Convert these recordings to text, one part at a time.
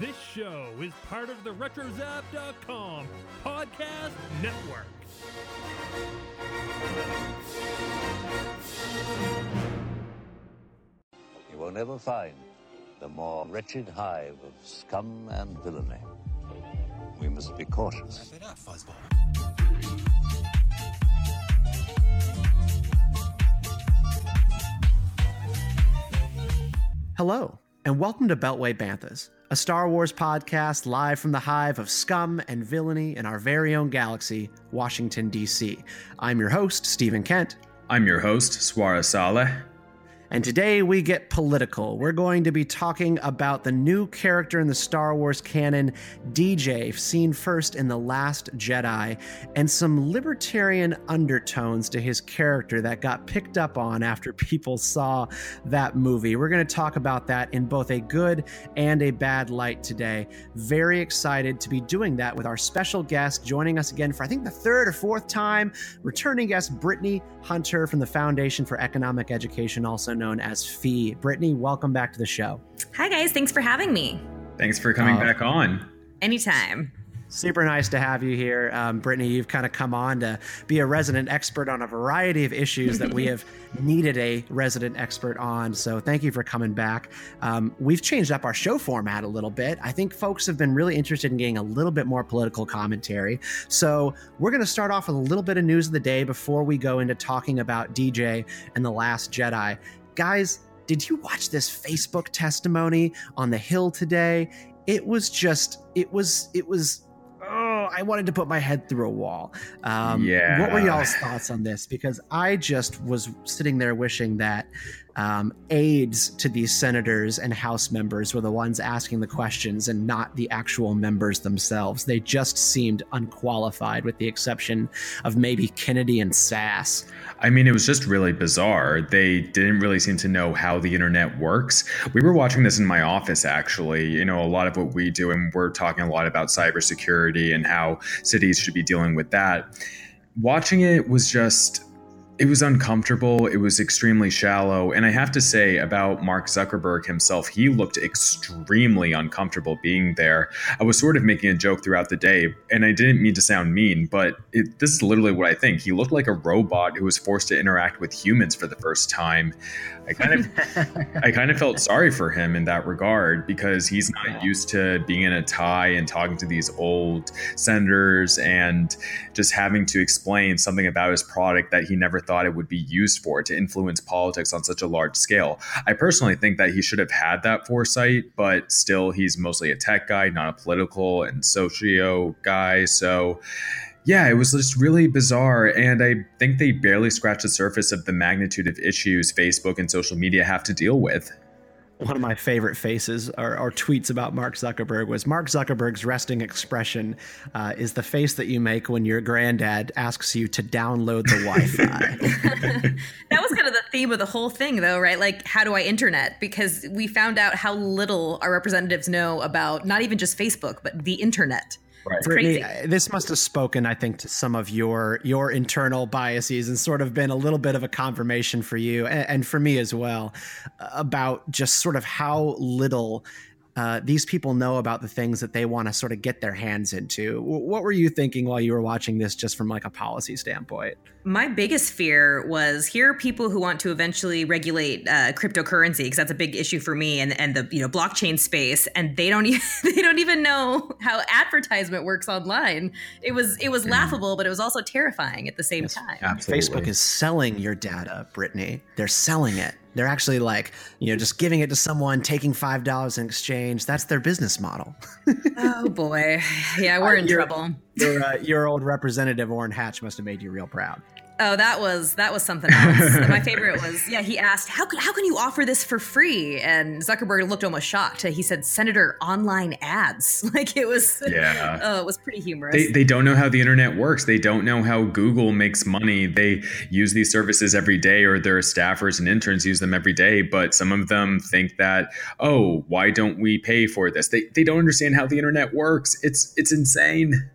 This show is part of the RetroZap.com podcast network. You will never find the more wretched hive of scum and villainy. We must be cautious. it up, Fuzzball. Hello, and welcome to Beltway Banthas, a Star Wars podcast live from the hive of scum and villainy in our very own galaxy, Washington, D.C. I'm your host, Stephen Kent, I'm your host, Swara Salih. And today we get political. We're going to be talking about the new character in the Star Wars canon, DJ, seen first in The Last Jedi, and some libertarian undertones to his character that got picked up on after people saw that movie. We're going to talk about that in both a good and a bad light today. Very excited to be doing that with our special guest joining us again for, I think, the third or fourth time, returning guest Brittany Hunter from the Foundation for Economic Education, also known as FEE. Brittany, welcome back to the show. Hi, guys. Thanks for having me. Thanks for coming Oh. back on. Anytime. Super nice to have you here. Um, Brittany, you've kind of come on to be a resident expert on a variety of issues that we have needed a resident expert on. So thank you for coming back. Um, we've changed up our show format a little bit. I think folks have been really interested in getting a little bit more political commentary. So we're going to start off with a little bit of news of the day before we go into talking about DJ and The Last Jedi. Guys, did you watch this Facebook testimony on the Hill today? It was just, it was, it was oh, I wanted to put my head through a wall. Um, Yeah. What were y'all's thoughts on this? Because I just was sitting there wishing that um, aides to these senators and House members were the ones asking the questions and not the actual members themselves. They just seemed unqualified, with the exception of maybe Kennedy and Sasse. I mean, it was just really bizarre. They didn't really seem to know how the internet works. We were watching this in my office, actually. You know, a lot of what we do, and we're talking a lot about cybersecurity and how cities should be dealing with that. Watching it was just. It was uncomfortable. It was extremely shallow. And I have to say about Mark Zuckerberg himself, he looked extremely uncomfortable being there. I was sort of making a joke throughout the day, and I didn't mean to sound mean, but it, this is literally what I think. He looked like a robot who was forced to interact with humans for the first time. I kind of, I kind of felt sorry for him in that regard because he's not used to being in a tie and talking to these old senators and just having to explain something about his product that he never thought it would be used for to influence politics on such a large scale. I personally think that he should have had that foresight, but still, he's mostly a tech guy, not a political and socio guy. So, yeah, it was just really bizarre. And I think they barely scratched the surface of the magnitude of issues Facebook and social media have to deal with. One of my favorite faces or, or tweets about Mark Zuckerberg was Mark Zuckerberg's resting expression uh, is the face that you make when your granddad asks you to download the Wi-Fi. That was kind of the theme of the whole thing, though, right? Like, how do I internet? Because we found out how little our representatives know about not even just Facebook, but the internet. Right. Brittany, crazy. this must have spoken, I think, to some of your your internal biases and sort of been a little bit of a confirmation for you and, and for me as well about just sort of how little. Uh, these people know about the things that they want to sort of get their hands into. W- What were you thinking while you were watching this, just from like a policy standpoint? My biggest fear was here are people who want to eventually regulate uh, cryptocurrency because that's a big issue for me and, and the you know blockchain space, and they don't even they don't even know how advertisement works online. It was it was laughable, but it was also terrifying at the same time. Facebook is selling your data, Brittany. They're selling it. They're actually like, you know, just giving it to someone, taking five dollars in exchange. That's their business model. Oh boy, yeah, we're in You're- trouble. your, uh, your old representative Orrin Hatch must have made you real proud. Oh, that was that was something else. My favorite was yeah. He asked how can how can you offer this for free? And Zuckerberg looked almost shocked. He said, "Senator, online ads." Like it was. Yeah. Oh, it was pretty humorous. They, they don't know how the internet works. They don't know how Google makes money. They use these services every day, or their staffers and interns use them every day. But some of them think that, oh, why don't we pay for this? They, they don't understand how the internet works. It's it's insane.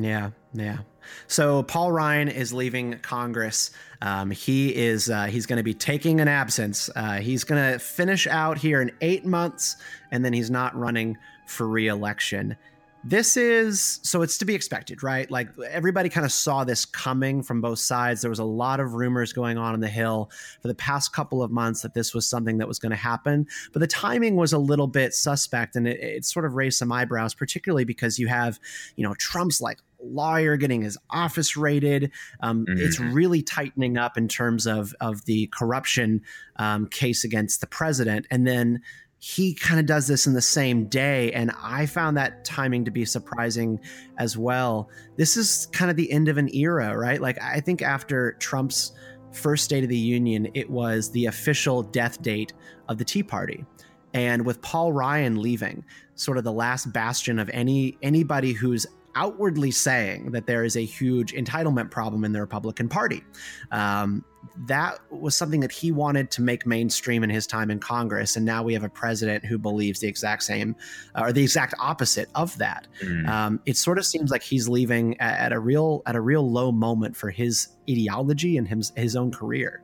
Yeah, yeah. So Paul Ryan is leaving Congress. Um, he is uh, he's going to be taking an absence. Uh, he's going to finish out here in eight months, and then he's not running for reelection. This is so it's to be expected, right? Like everybody kind of saw this coming from both sides. There was a lot of rumors going on in the Hill for the past couple of months that this was something that was going to happen, but the timing was a little bit suspect, and it, it sort of raised some eyebrows, particularly because you have, you know, Trump's like lawyer getting his office raided. Um, mm-hmm. It's really tightening up in terms of of the corruption um, case against the president, and then he kind of does this in the same day. And I found that timing to be surprising as well. This is kind of the end of an era, right? Like, I think after Trump's first State of the Union, it was the official death date of the Tea Party. And with Paul Ryan leaving, sort of the last bastion of any anybody who's outwardly saying that there is a huge entitlement problem in the Republican Party. Um, that was something that he wanted to make mainstream in his time in Congress, and now we have a president who believes the exact same uh, or the exact opposite of that. Mm. Um, it sort of seems like he's leaving at, at, a real at a real low moment for his ideology and his his own career.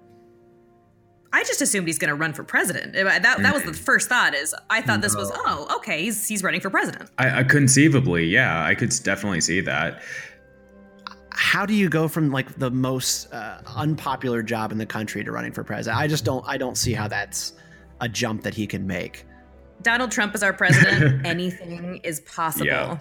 I just assumed he's going to run for president. That, that was the mm. first thought. Is I thought this was oh okay he's he's running for president. I, I conceivably yeah I could definitely see that. How do you go from like the most uh, unpopular job in the country to running for president? I just don't I don't see how that's a jump that he can make. Donald Trump is our president. Anything is possible. Yeah.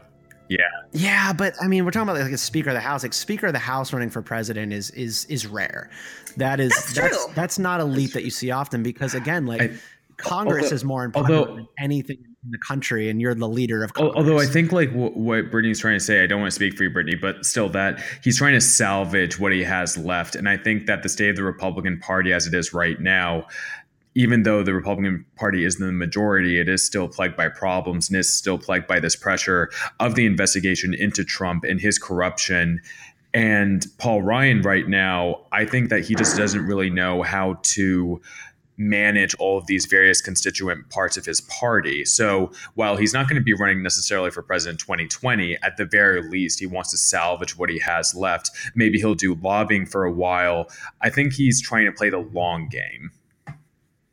Yeah. Yeah, but I mean, we're talking about like a Speaker of the House. Like Speaker of the House running for president is is is rare. That is that's that's, that's not a leap that you see often because again, like I, Congress although, is more important although, than anything in the country, and you're the leader of Congress. Although I think like w- what Brittany's trying to say, I don't want to speak for you, Brittany, but still that he's trying to salvage what he has left, and I think that the state of the Republican Party as it is right now even though the Republican Party is the majority, it is still plagued by problems and is still plagued by this pressure of the investigation into Trump and his corruption. And Paul Ryan, right now, I think that he just doesn't really know how to manage all of these various constituent parts of his party. So while he's not going to be running necessarily for president 2020, at the very least, he wants to salvage what he has left. Maybe he'll do lobbying for a while. I think he's trying to play the long game.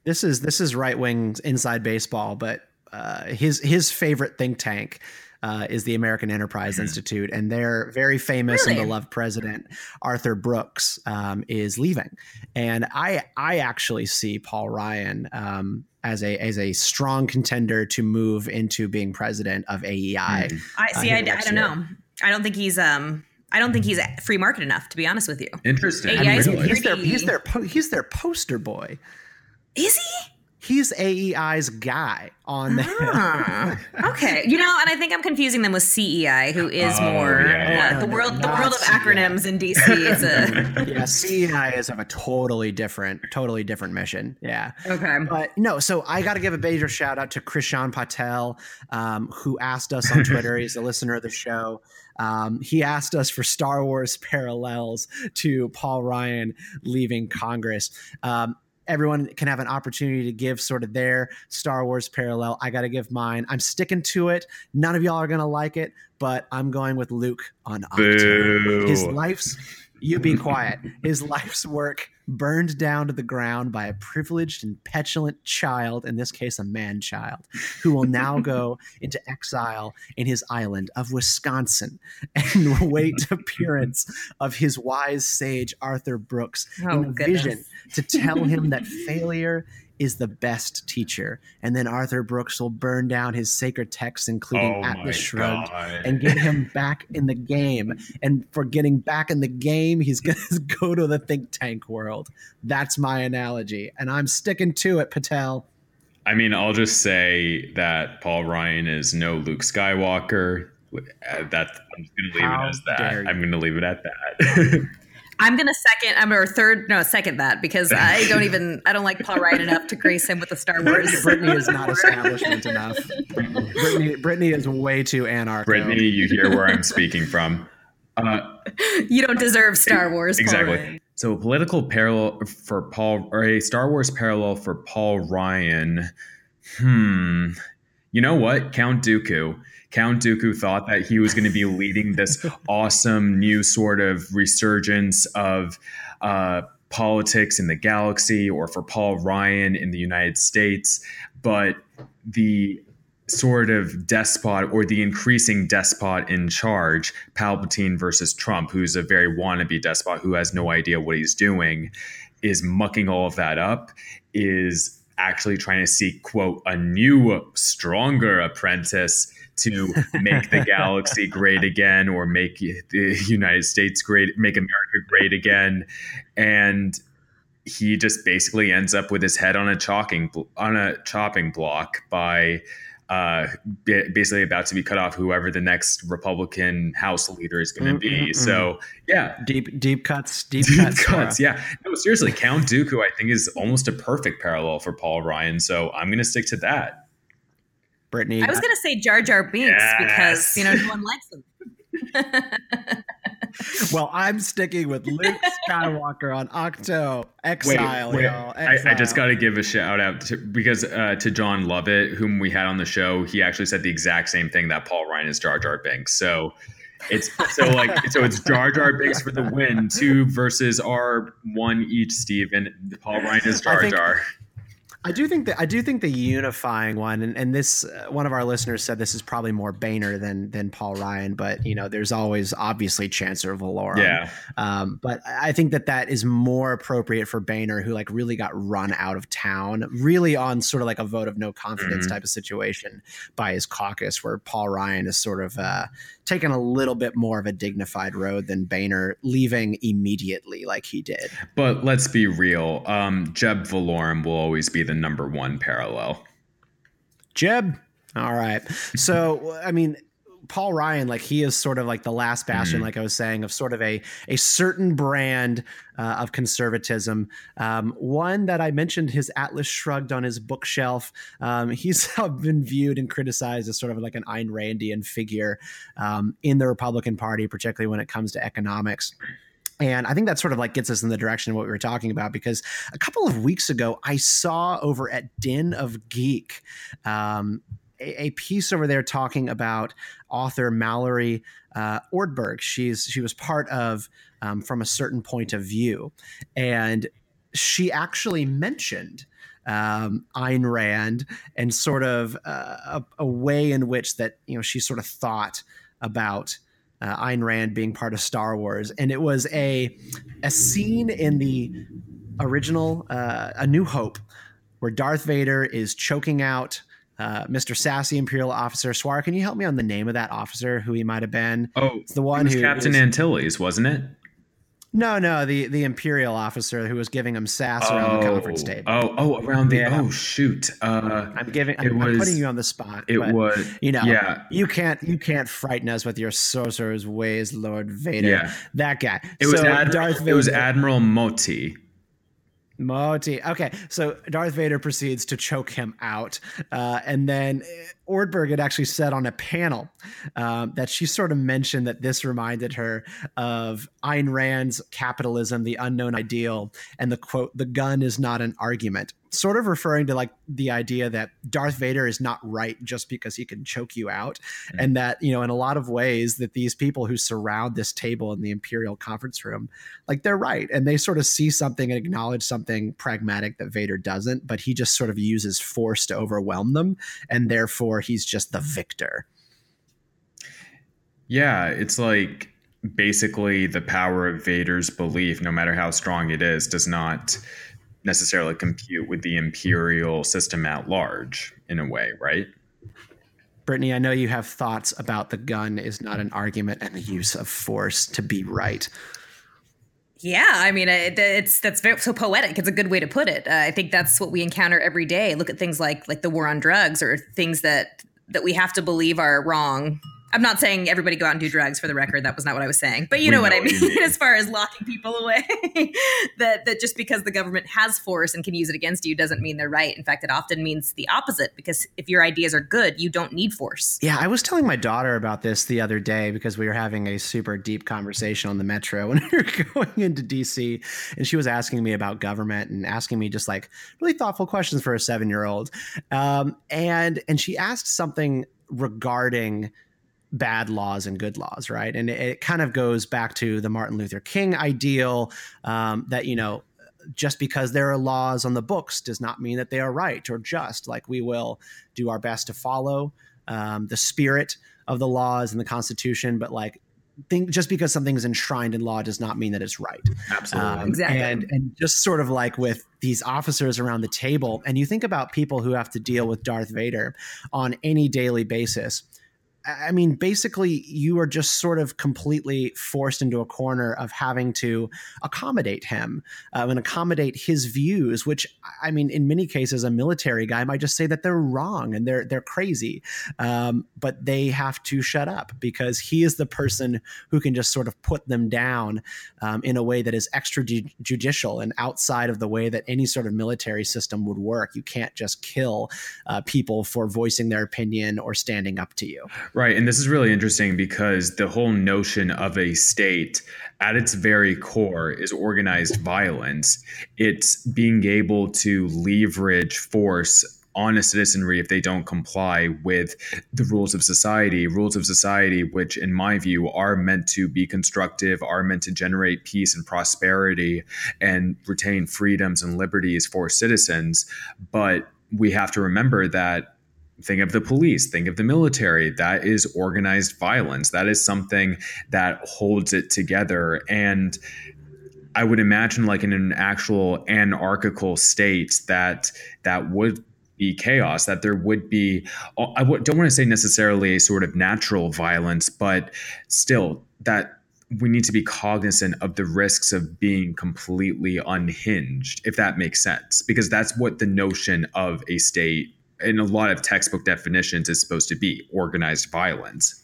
This is this is right wing inside baseball, but uh, his his favorite think tank uh, is the American Enterprise mm-hmm. Institute, and they're very famous really? and beloved president Arthur Brooks um, is leaving, and I I actually see Paul Ryan um, as a as a strong contender to move into being president of AEI. Mm-hmm. I see. Uh, I, I don't know. I don't think he's um I don't think he's free market enough, to be honest with you. Interesting. AEI really? he's, their, he's their he's their poster boy. Is he? He's AEI's guy on there. Ah, okay, you know, and I think I'm confusing them with CEI, who is oh, more yeah, uh, the world the world of acronyms in DC. Is a yeah, CEI is of a totally different, totally different mission. Yeah. Okay. But no, so I got to give a major shout out to Krishan Patel, um, who asked us on Twitter. He's a listener of the show. Um, he asked us for Star Wars parallels to Paul Ryan leaving Congress. Um, everyone can have an opportunity to give sort of their Star Wars parallel. I got to give mine. I'm sticking to it. None of y'all are going to like it, but I'm going with Luke on Ahch-To. His life's you be quiet. His life's work burned down to the ground by a privileged and petulant child, in this case, a man child, who will now go into exile in his island of Wisconsin and wait appearance of his wise sage Arthur Brooks oh, in a vision to tell him that failure is the best teacher. And then Arthur Brooks will burn down his sacred texts, including oh Atlas Shrugged, God. and get him back in the game. And for getting back in the game, he's going to go to the think tank world. That's my analogy. And I'm sticking to it, Patel. I mean, I'll just say that Paul Ryan is no Luke Skywalker. Uh, that I'm just going to leave How it as that. I'm going to leave it at that. I'm gonna second. I'm or third. No, second that because I don't even. I don't like Paul Ryan enough to grace him with the Star Wars. Brittany is not establishment enough. Brittany, Brittany is way too anarcho. Brittany, you hear where I'm speaking from. Uh, you don't deserve Star Wars. Exactly. So, a political parallel for Paul, or a Star Wars parallel for Paul Ryan. Hmm. you know what? Count Dooku. Count Dooku thought that he was going to be leading this awesome new sort of resurgence of uh, politics in the galaxy or for Paul Ryan in the United States. But the sort of despot or the increasing despot in charge, Palpatine versus Trump, who's a very wannabe despot who has no idea what he's doing, is mucking all of that up, is actually trying to seek, quote, a new, stronger apprentice to make the galaxy great again or make the United States great, make America great again. And he just basically ends up with his head on a chalking on a chopping block by uh, basically about to be cut off whoever the next Republican House leader is going to be. So yeah, deep deep cuts, deep, deep cuts, cuts. Yeah, no, seriously, Count Dooku I think is almost a perfect parallel for Paul Ryan. So I'm going to stick to that. Brittany, I was going to say Jar Jar Binks yes. because you know no one likes him. well, I'm sticking with Luke Skywalker on Ahch-To Exile, wait, wait. y'all. Exile. I, I, just got to give a shout out to, because uh, to John Lovett, whom we had on the show, he actually said the exact same thing that Paul Ryan is Jar Jar Binks. So it's so like so it's Jar Jar Binks for the win, two versus our one each. Steve and Paul Ryan is Jar Jar. I do think that I do think the unifying one, and, and this uh, one of our listeners said this is probably more Boehner than than Paul Ryan, but you know, there's always obviously Chancellor Valorum. Yeah. Um, but I think that that is more appropriate for Boehner, who like really got run out of town, really on sort of like a vote of no confidence mm-hmm. type of situation by his caucus, where Paul Ryan is sort of uh, taken a little bit more of a dignified road than Boehner, leaving immediately like he did. But let's be real. Um, Jeb Valorum will always be the number one parallel. Jeb. All right. So, I mean, Paul Ryan, like he is sort of like the last bastion, mm like I was saying, of sort of a a certain brand uh, of conservatism. Um, one that I mentioned, his Atlas Shrugged on his bookshelf. Um, he's been viewed and criticized as sort of like an Ayn Randian figure um, in the Republican Party, particularly when it comes to economics. And I think that sort of like gets us in the direction of what we were talking about because a couple of weeks ago, I saw over at Den of Geek um, a, a, piece over there talking about author Mallory uh, Ortberg. She's she was part of um, from a certain point of view, and she actually mentioned um, Ayn Rand and sort of uh, a, a, way in which that you know she sort of thought about uh, Ayn Rand being part of Star Wars, and it was a a scene in the original uh, A New Hope where Darth Vader is choking out uh, Mr. Sassy Imperial Officer Swar. Can you help me on the name of that officer who he might have been? Oh, it's the one who Captain was, Antilles, wasn't it? No, no, the the Imperial officer who was giving him sass oh, around the conference table. Oh, oh, around the yeah. oh shoot. Uh, I'm giving. I'm, was, I'm, putting you on the spot. It but, was. You know. Yeah. You can't. You can't frighten us with your sorcerer's ways, Lord Vader. Yeah. That guy. It so was Admiral, Darth Vader. It was Admiral Motti. Motti. Okay, so Darth Vader proceeds to choke him out, uh, and then Ortberg had actually said on a panel um, that she sort of mentioned that this reminded her of Ayn Rand's Capitalism, the Unknown Ideal, and the quote, the gun is not an argument sort of referring to like the idea that Darth Vader is not right just because he can choke you out mm-hmm. and that you know in a lot of ways that these people who surround this table in the imperial conference room like they're right and they sort of see something and acknowledge something pragmatic that Vader doesn't but he just sort of uses force to overwhelm them and therefore he's just the victor yeah it's like basically the power of Vader's belief no matter how strong it is does not necessarily compute with the imperial system at large in a way, right? Brittany, I know you have thoughts about the gun is not an argument and the use of force to be right. Yeah, I mean, it, it's that's very, so poetic. It's a good way to put it. Uh, I think that's what we encounter every day. Look at things like like the war on drugs or things that that we have to believe are wrong I'm not saying everybody go out and do drugs for the record. That was not what I was saying. But you We know, what I mean, mean. as far as locking people away, that that just because the government has force and can use it against you doesn't mean they're right. In fact, it often means the opposite because if your ideas are good, you don't need force. Yeah, I was telling my daughter about this the other day because we were having a super deep conversation on the metro when we were going into DC. And she was asking me about government and asking me just like really thoughtful questions for a seven year old. Um, and, and she asked something regarding bad laws and good laws, right? And it, it kind of goes back to the Martin Luther King ideal um, that, you know, just because there are laws on the books does not mean that they are right or just. Like we will do our best to follow um, the spirit of the laws and the Constitution, but like think just because something is enshrined in law does not mean that it's right. Absolutely. Um, Exactly. And and just sort of like with these officers around the table, and you think about people who have to deal with Darth Vader on any daily basis. I mean, basically, you are just sort of completely forced into a corner of having to accommodate him uh, and accommodate his views. Which, I mean, in many cases, a military guy might just say that they're wrong and they're they're crazy, um, but they have to shut up because he is the person who can just sort of put them down um, in a way that is extrajudicial and outside of the way that any sort of military system would work. You can't just kill uh, people for voicing their opinion or standing up to you. Right. And this is really interesting because the whole notion of a state at its very core is organized violence. It's being able to leverage force on a citizenry if they don't comply with the rules of society, rules of society, which, in my view, are meant to be constructive, are meant to generate peace and prosperity and retain freedoms and liberties for citizens. But we have to remember that think of the police think of the military. That is organized violence. That is something that holds it together. And i would imagine like in an actual anarchical state that that would be chaos that there would be uh, i w- don't want to say necessarily a sort of natural violence but still that we need to be cognizant of the risks of being completely unhinged if that makes sense. Because that's what the notion of a state in a lot of textbook definitions is supposed to be organized violence.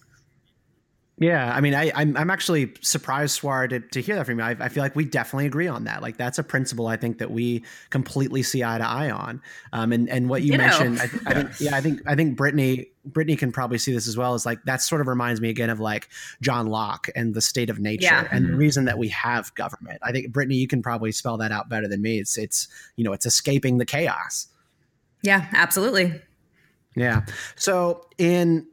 Yeah, I mean, I, I'm I'm actually surprised, Swar, to, to hear that from you. I, I feel like we definitely agree on that. Like that's a principle I think that we completely see eye to eye on. Um, and and what you Ditto. mentioned, I, th- I think, yeah, I think I think Brittany Brittany can probably see this as well. Is like that sort of reminds me again of like John Locke and the state of nature Yeah. and the reason that we have government. I think Brittany, you can probably spell that out better than me. It's it's you know it's escaping the chaos. Yeah, absolutely. Yeah. So in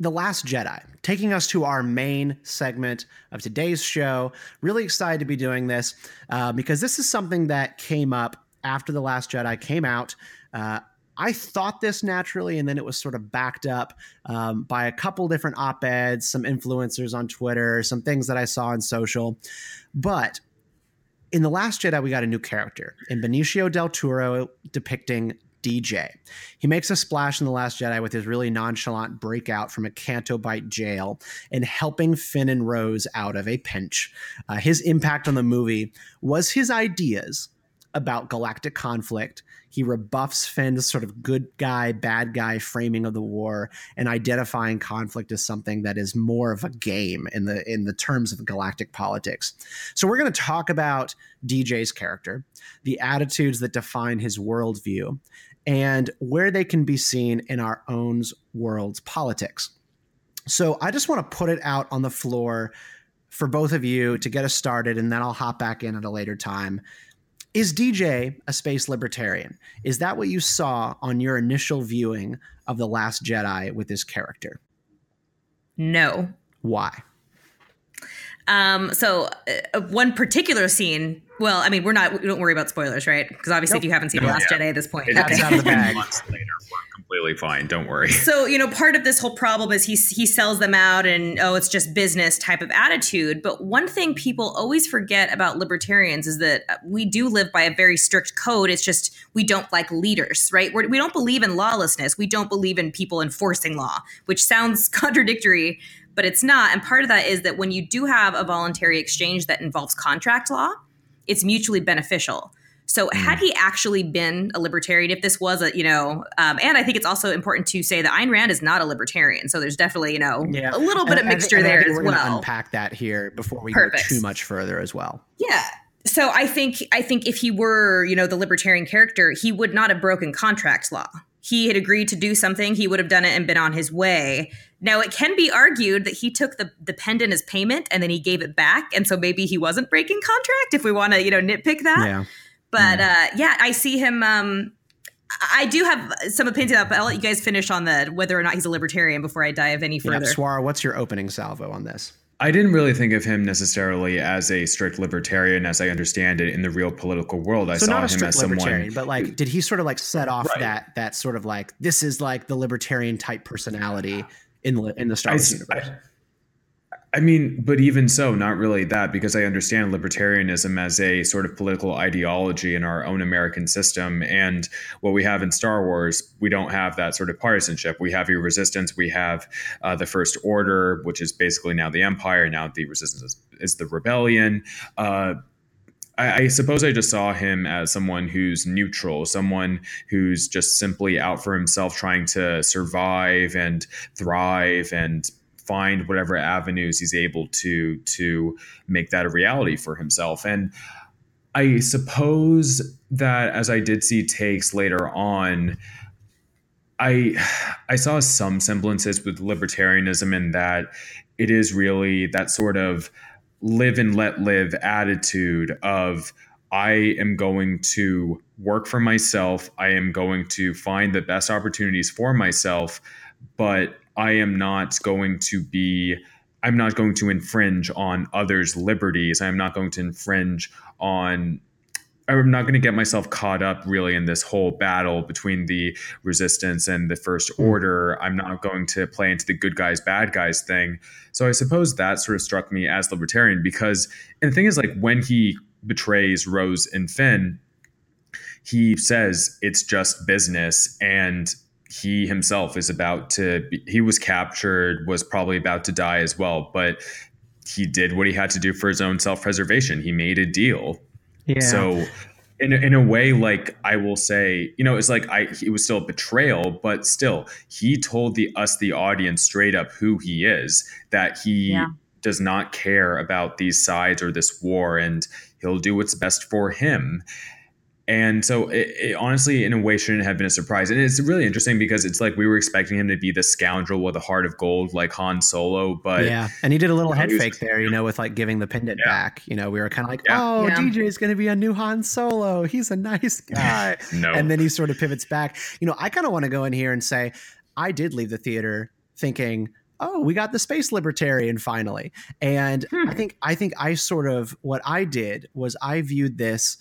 The Last Jedi, taking us to our main segment of today's show, really excited to be doing this uh, because this is something that came up after The Last Jedi came out. Uh, I thought this naturally, and then it was sort of backed up um, by a couple different op eds, some influencers on Twitter, some things that I saw on social. But in The Last Jedi, we got a new character in Benicio del Toro depicting DJ. He makes a splash in The Last Jedi with his really nonchalant breakout from a Canto Bight jail and helping Finn and Rose out of a pinch. Uh, his impact on the movie was his ideas about galactic conflict. He rebuffs Finn's sort of good guy, bad guy framing of the war and identifying conflict as something that is more of a game in the in the terms of galactic politics. So we're going to talk about DJ's character, the attitudes that define his worldview, and where they can be seen in our own world's politics. So I just want to put it out on the floor for both of you to get us started, and then I'll hop back in at a later time. Is DJ a space libertarian? Is that what you saw on your initial viewing of The Last Jedi with this character? No. Why? Um, so uh, one particular scene. Well, I mean, we're not. We don't worry about spoilers, right? Because obviously, if you haven't seen the No, Last yeah. Jedi at this point, That's okay. out of the bag. Months later, we're completely fine. Don't worry. So you know, part of this whole problem is he he sells them out, and oh, it's just business type of attitude. But one thing people always forget about libertarians is that we do live by a very strict code. It's just we don't like leaders, right? We're, we don't believe in lawlessness. We don't believe in people enforcing law, which sounds contradictory, but it's not. And part of that is that when you do have a voluntary exchange that involves contract law, it's mutually beneficial. So had he actually been a libertarian, if this was a, you know, um, and I think it's also important to say that Ayn Rand is not a libertarian. So there's definitely, you know, Yeah. a little bit And of mixture think- and there as we're well. unpack that here before we Perfect. go too much further as well. Yeah. So I think I think if he were, you know, the libertarian character, he would not have broken contract law. He had agreed to do something, he would have done it and been on his way. Now it can be argued that he took the, the pendant as payment and then he gave it back. And so maybe he wasn't breaking contract if we want to, you know, nitpick that. Yeah. But uh, yeah, I see him. Um, I I do have some opinions about, but I'll let you guys finish on the whether or not he's a libertarian before I dive any Yeah. further. Swara, what's your opening salvo on this? I didn't really think of him necessarily as a strict libertarian, as I understand it in the real political world. I so saw not a him as someone. but like, did he sort of like set off Right. that that sort of like this is like the libertarian type personality in the in the Star Wars s- universe? I- I mean, but even so, not really that, because I understand libertarianism as a sort of political ideology in our own American system. And what we have in Star Wars, we don't have that sort of partisanship. We have your resistance, we have uh, the First Order, which is basically now the Empire, now the resistance is, is the rebellion. Uh, I, I suppose I just saw him as someone who's neutral, someone who's just simply out for himself, trying to survive and thrive and find whatever avenues he's able to to make that a reality for himself. And I suppose that as I did see takes later on, I I saw some semblances with libertarianism in that it is really that sort of live and let live attitude of I am going to work for myself. I am going to find the best opportunities for myself, but I am not going to be I'm not going to infringe on others' liberties. I'm not going to infringe on I'm not going to get myself caught up really in this whole battle between the resistance and the first hmm. order. I'm not going to play into the good guys, bad guys thing. So I suppose that sort of struck me as libertarian because, and the thing is, like, when he betrays Rose and Finn, he says it's just business and he himself is about to be, he was captured was probably about to die as well but he did what he had to do for his own self-preservation he made a deal Yeah. so in a, in a way like I will say, you know, it's like I it was still a betrayal, but still he told the us the audience straight up who he is, that he Yeah. does not care about these sides or this war and he'll do what's best for him. And so it, it honestly in a way shouldn't have been a surprise. And it's really interesting because it's like we were expecting him to be the scoundrel with a heart of gold like Han Solo, but yeah, and he did a little Yeah, head he was- fake there, you know, with like giving the pendant Yeah. back. You know, we were kind of like, Yeah. "Oh, Yeah. DJ is going to be a new Han Solo. He's a nice guy." no. and then he sort of pivots back. You know, I kind of want to go in here and say, I did leave the theater thinking, oh, we got the space libertarian finally. And Hmm. I think I think I sort of what I did was I viewed this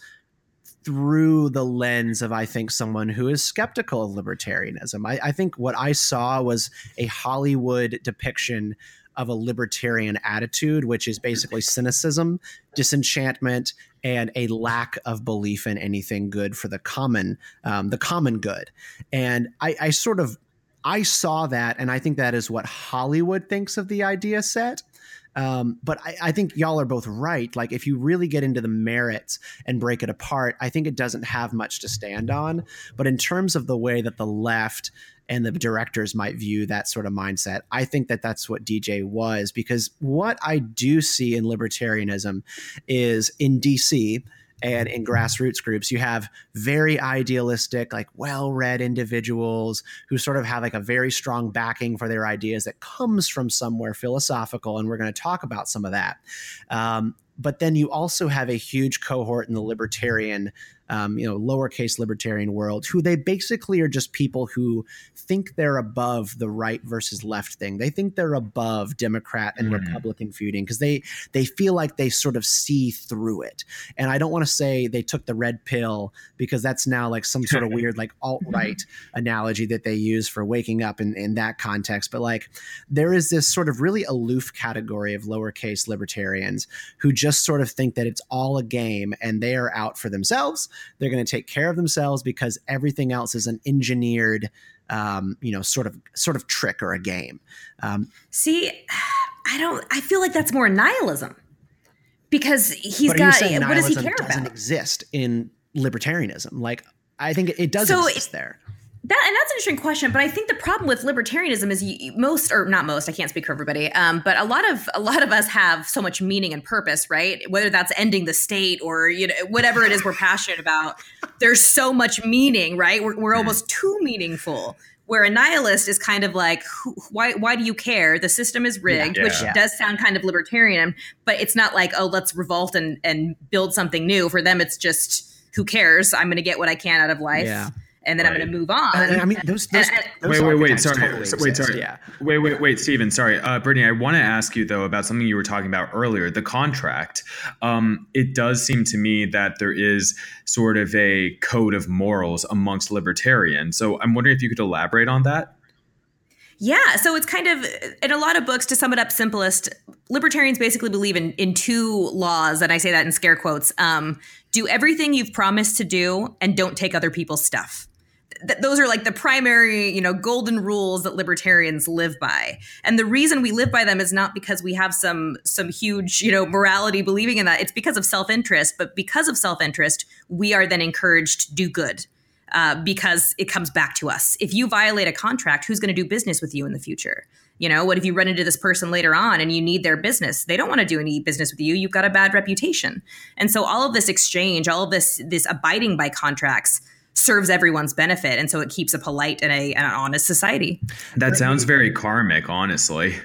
through the lens of I think someone who is skeptical of libertarianism. I, I think what I saw was a Hollywood depiction of a libertarian attitude, which is basically cynicism, disenchantment, and a lack of belief in anything good for the common, um, the common good. And I, I sort of I saw that, and I think that is what Hollywood thinks of the idea set. Um, but I, I think y'all are both right. Like, if you really get into the merits and break it apart, I think it doesn't have much to stand on. But in terms of the way that the left and the directors might view that sort of mindset, I think that that's what DJ was. Because what I do see in libertarianism is in DC and in grassroots groups, you have very idealistic, like well read individuals who sort of have like a very strong backing for their ideas that comes from somewhere philosophical. And we're going to talk about some of that. Um, but then you also have a huge cohort in the libertarian, um, you know, lowercase libertarian world who they basically are just people who think they're above the right versus left thing. They think they're above Democrat and Mhm. Republican feuding because they they feel like they sort of see through it. And I don't want to say they took the red pill because that's now like some sort of weird like alt right analogy that they use for waking up in, in that context. But like there is this sort of really aloof category of lowercase libertarians who just sort of think that it's all a game and they are out for themselves. They're going to take care of themselves because everything else is an engineered, um, you know, sort of sort of trick or a game. Um, See, I don't. I feel like that's more nihilism because he's but are you got. What does he care doesn't about? exist in libertarianism? Like, I think it does So exist there. That and that's an interesting question, but I think the problem with libertarianism is you, most, or not most, I can't speak for everybody, um, but a lot of a lot of us have so much meaning and purpose, right? Whether that's ending the state or you know whatever it is we're passionate about, there's so much meaning, right? We're, we're almost too meaningful. Where a nihilist is kind of like, who, why why do you care? The system is rigged, Yeah. which Yeah. does sound kind of libertarian, but it's not like, oh, let's revolt and and build something new. For them, it's just who cares? I'm going to get what I can out of life. Yeah. And then I'm going to move on. And- and I mean, those, those, And- those wait, wait, wait. Sorry. totally wait, exist, sorry. Yeah. Wait, wait, wait, Stephen. Sorry. Uh, Brittany, I want to ask you, though, about something you were talking about earlier the contract. Um, it does seem to me that there is sort of a code of morals amongst libertarians. So I'm wondering if you could elaborate on that. Yeah, so it's kind of in a lot of books to sum it up simplest, libertarians basically believe in in two laws, and I say that in scare quotes. Um, do everything you've promised to do and don't take other people's stuff. Th- those are like the primary, you know, golden rules that libertarians live by. And the reason we live by them is not because we have some some huge, you know, morality believing in that. It's because of self-interest, but because of self-interest, we are then encouraged to do good uh, because it comes back to us. If you violate a contract, who's going to do business with you in the future? You know, what if you run into this person later on and you need their business? They don't want to do any business with you. You've got a bad reputation. And so all of this exchange, all of this this abiding by contracts serves everyone's benefit. And so it keeps a polite and a, an honest society. That sounds very karmic, honestly.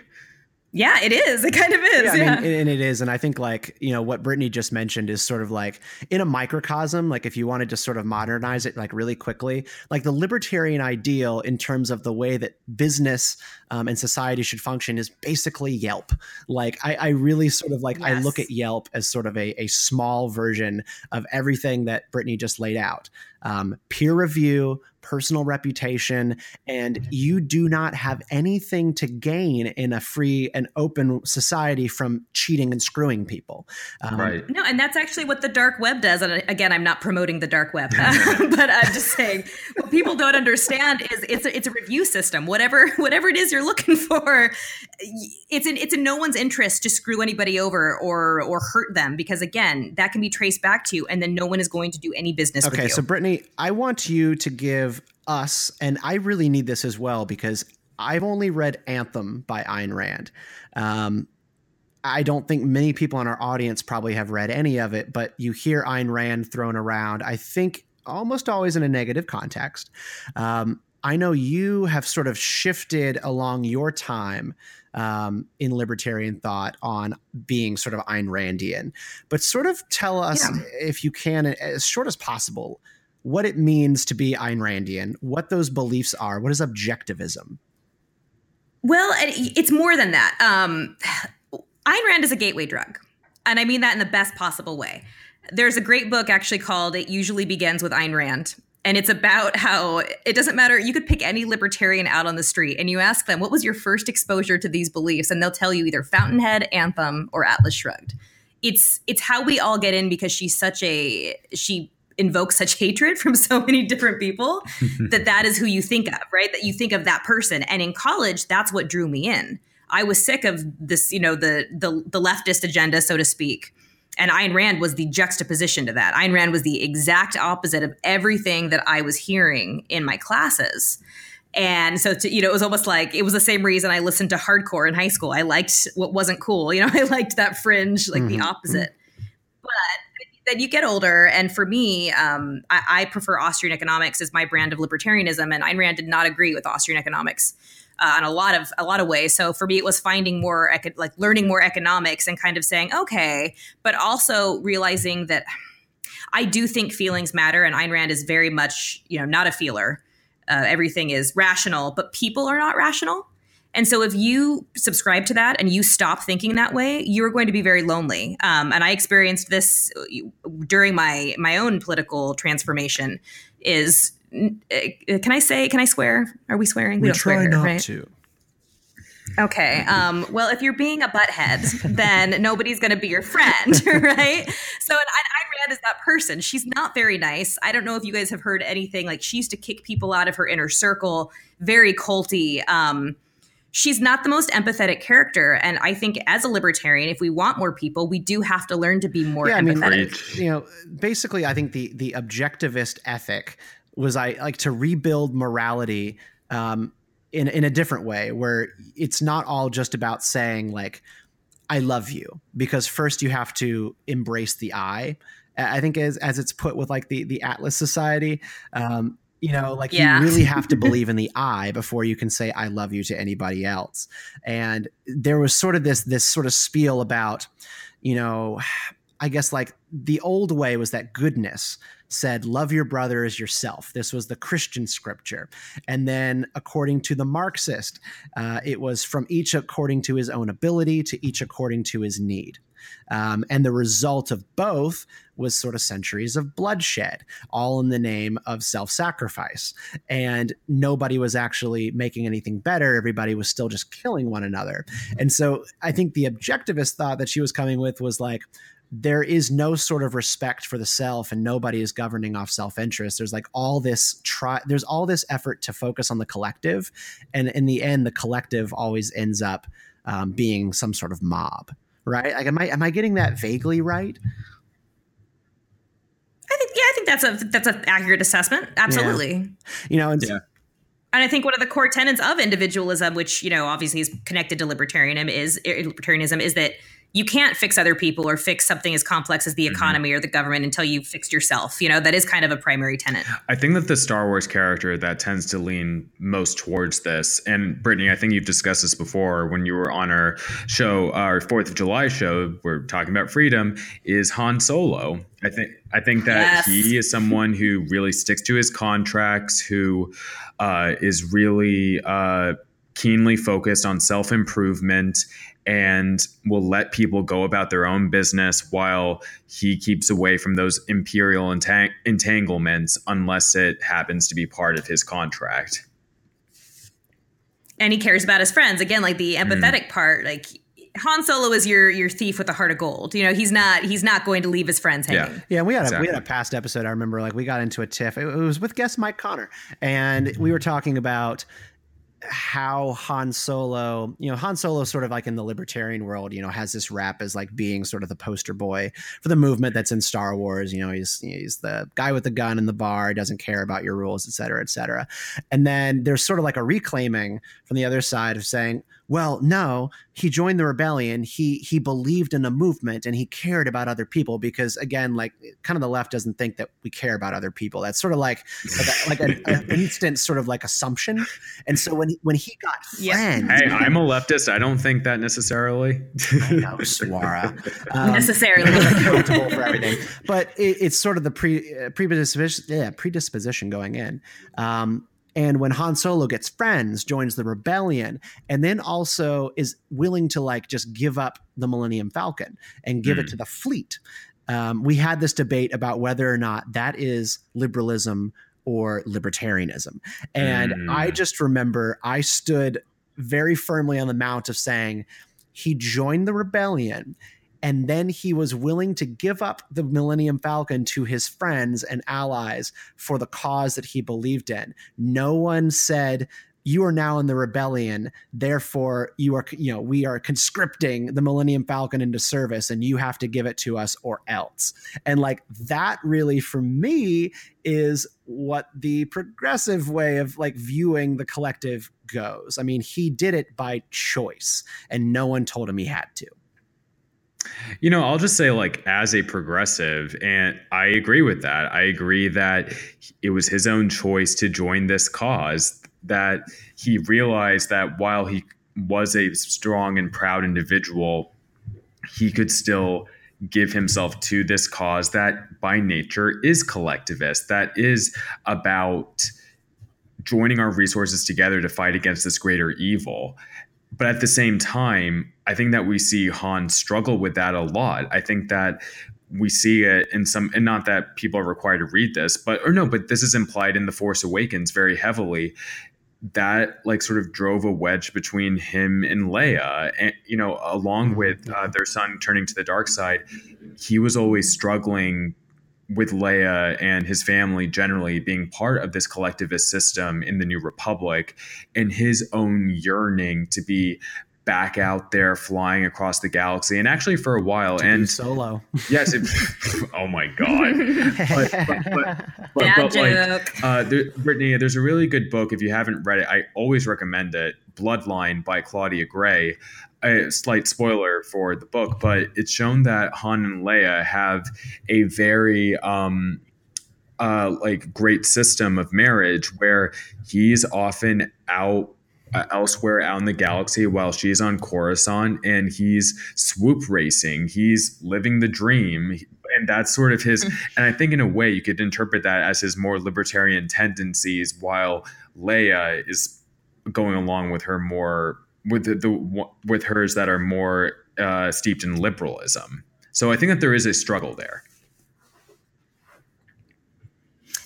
Yeah, it is. It kind of is. Yeah, Yeah. I mean, and it is, and I think like you know what Brittany just mentioned is sort of like in a microcosm. Like if you wanted to sort of modernize it like really quickly, like the libertarian ideal in terms of the way that business um, and society should function is basically Yelp. Like I, I really sort of like I look at Yelp as sort of a a small version of everything that Brittany just laid out. Um, peer review, personal reputation, and you do not have anything to gain in a free and open society from cheating and screwing people. Um, right. No, and that's actually what the dark web does. And again, I'm not promoting the dark web, but I'm just saying what people don't understand is it's a, it's a review system. Whatever whatever it is you're looking for, it's in it's in no one's interest to screw anybody over or or hurt them because again, that can be traced back to you, and then no one is going to do any business with Okay, you. so Brittany, I want you to give us, and I really need this as well because I've only read Anthem by Ayn Rand. Um, I don't think many people in our audience probably have read any of it, but you hear Ayn Rand thrown around. I think almost always in a negative context. Um, I know you have sort of shifted along your time um, in libertarian thought on being sort of Ayn Randian, but sort of tell us, Yeah. if you can, as short as possible, what it means to be Ayn Randian, what those beliefs are, what is objectivism? Well, it's more than that. Um, Ayn Rand is a gateway drug. And I mean that in the best possible way. There's a great book actually called It Usually Begins with Ayn Rand. And it's about how it doesn't matter. You could pick any libertarian out on the street and you ask them, what was your first exposure to these beliefs? And they'll tell you either Fountainhead, Anthem, or Atlas Shrugged. It's it's how we all get in because she's such a she invokes such hatred from so many different people that that is who you think of, right? That you think of that person. And in college, that's what drew me in. I was sick of this, you know, the the the leftist agenda, so to speak. And Ayn Rand was the juxtaposition to that. Ayn Rand was the exact opposite of everything that I was hearing in my classes. And so, to, you know, it was almost like it was the same reason I listened to hardcore in high school. I liked what wasn't cool. You know, I liked that fringe, like the Mhm. opposite. But then you get older, and for me, um, I, I prefer Austrian economics as my brand of libertarianism. And Ayn Rand did not agree with Austrian economics uh, in a lot of a lot of ways. So for me, it was finding more like learning more economics and kind of saying okay, but also realizing that I do think feelings matter, and Ayn Rand is very much you know not a feeler. Uh, everything is rational, but people are not rational. And so, if you subscribe to that and you stop thinking that way, you're going to be very lonely. Um, and I experienced this during my my own political transformation. Is uh, can I say? Can I swear? Are we swearing? We don't try swear not right? to. Okay. Um, well, if you're being a butthead, then nobody's going to be your friend, right? So, and Ayn Rand is that person. She's not very nice. I don't know if you guys have heard anything. Like, she used to kick people out of her inner circle, very culty. Um, she's not the most empathetic character. And I think as a libertarian, if we want more people, we do have to learn to be more yeah, empathetic. I mean, you know, basically, I think the the objectivist ethic was I like to rebuild morality um, in in a different way, where it's not all just about saying like I love you, because first you have to embrace the I. I think as as it's put with like the the Atlas Society, um, you know like yeah. you really have to believe in the i before you can say i love you to anybody else. And there was sort of this this sort of spiel about you know i guess like the old way was that goodness said love your brother as yourself. This was the christian scripture. And then according to the marxist uh, it was from each according to his own ability to each according to his need um, and the result of both was sort of centuries of bloodshed, all in the name of self sacrifice. And nobody was actually making anything better. Everybody was still just killing one another. And so I think the objectivist thought that she was coming with was like, there is no sort of respect for the self and nobody is governing off self-interest there's like all this try there's all this effort to focus on the collective and in the end the collective always ends up um, being some sort of mob right? Like, am I am I getting that vaguely right? I think yeah, I think that's a that's an accurate assessment. Absolutely. Yeah. You know, and, yeah. and I think one of the core tenets of individualism, which you know obviously is connected to libertarianism, is libertarianism is that you can't fix other people or fix something as complex as the mm-hmm. economy mm-hmm. or the government until you've fixed yourself. You know, that is kind of a primary tenet. I think that the Star Wars character that tends to lean most towards this, and Brittany, I think you've discussed this before when you were on our show, our Fourth of July show, we're talking about freedom, is Han Solo. I think I think that yes. he is someone who really sticks to his contracts, who uh, is really uh, keenly focused on self improvement and will let people go about their own business while he keeps away from those imperial entang- entanglements unless it happens to be part of his contract. And he cares about his friends again, like the empathetic mm. part. Like Han Solo is your your thief with a heart of gold. You know, he's not he's not going to leave his friends hanging. Yeah, yeah. We had exactly. a we had a past episode. I remember, like we got into a tiff. It, it was with guest Mike Connor, and we were talking about how Han Solo, you know, Han Solo sort of like in the libertarian world, you know, has this rap as like being sort of the poster boy for the movement that's in Star Wars. You know, he's he's the guy with the gun in the bar, doesn't care about your rules, et cetera, et cetera. And then there's sort of like a reclaiming from the other side of saying, well, no, he joined the rebellion. He he believed in a movement and he cared about other people because again, like kind of the left doesn't think that we care about other people. That's sort of like like, a, like a, an instant sort of like assumption. And so when he, when he got friends, hey, I'm a leftist. I don't think that necessarily. I know, Swara. Um, necessarily accountable for everything, but it, it's sort of the pre uh, predisposition, yeah, predisposition going in. Um, and when Han Solo gets friends, joins the rebellion, and then also is willing to like just give up the Millennium Falcon and give mm. it hmm. to the fleet. Um, we had this debate about whether or not that is liberalism or libertarianism. And mm. I just remember I stood very firmly on the mount of saying he joined the rebellion and then he was willing to give up the Millennium Falcon to his friends and allies for the cause that he believed in. No one said, you are now in the rebellion therefore you are you know we are conscripting the millennium falcon into service and you have to give it to us or else. And like that really for me is what the progressive way of like viewing the collective goes. I mean he did it by choice and no one told him he had to you know, I'll just say, like, as a progressive, and I agree with that. I agree that it was his own choice to join this cause, that he realized that while he was a strong and proud individual, he could still give himself to this cause that by nature is collectivist, that is about joining our resources together to fight against this greater evil. But at the same time, I think that we see Han struggle with that a lot. I think that we see it in some, and not that people are required to read this, but, or no, but this is implied in The Force Awakens very heavily. That like sort of drove a wedge between him and Leia, and you know, along with uh, their son turning to the dark side, he was always struggling with Leia and his family generally being part of this collectivist system in the New Republic and his own yearning to be back out there flying across the galaxy and actually for a while. And solo. Yes it, oh my god. But, but, but, but, but like uh, there, brittany there's a really good book. If you haven't read it i always recommend it. Bloodline by claudia gray a slight spoiler for the book but it's shown that han and leia have a very um, uh, like great system of marriage where he's often out uh, elsewhere out in the galaxy while she's on Coruscant and he's swoop racing. He's living the dream. And that's sort of his. and I think in a way you could interpret that as his more libertarian tendencies while Leia is going along with her more with the, the with hers that are more uh, steeped in liberalism. So I think that there is a struggle there.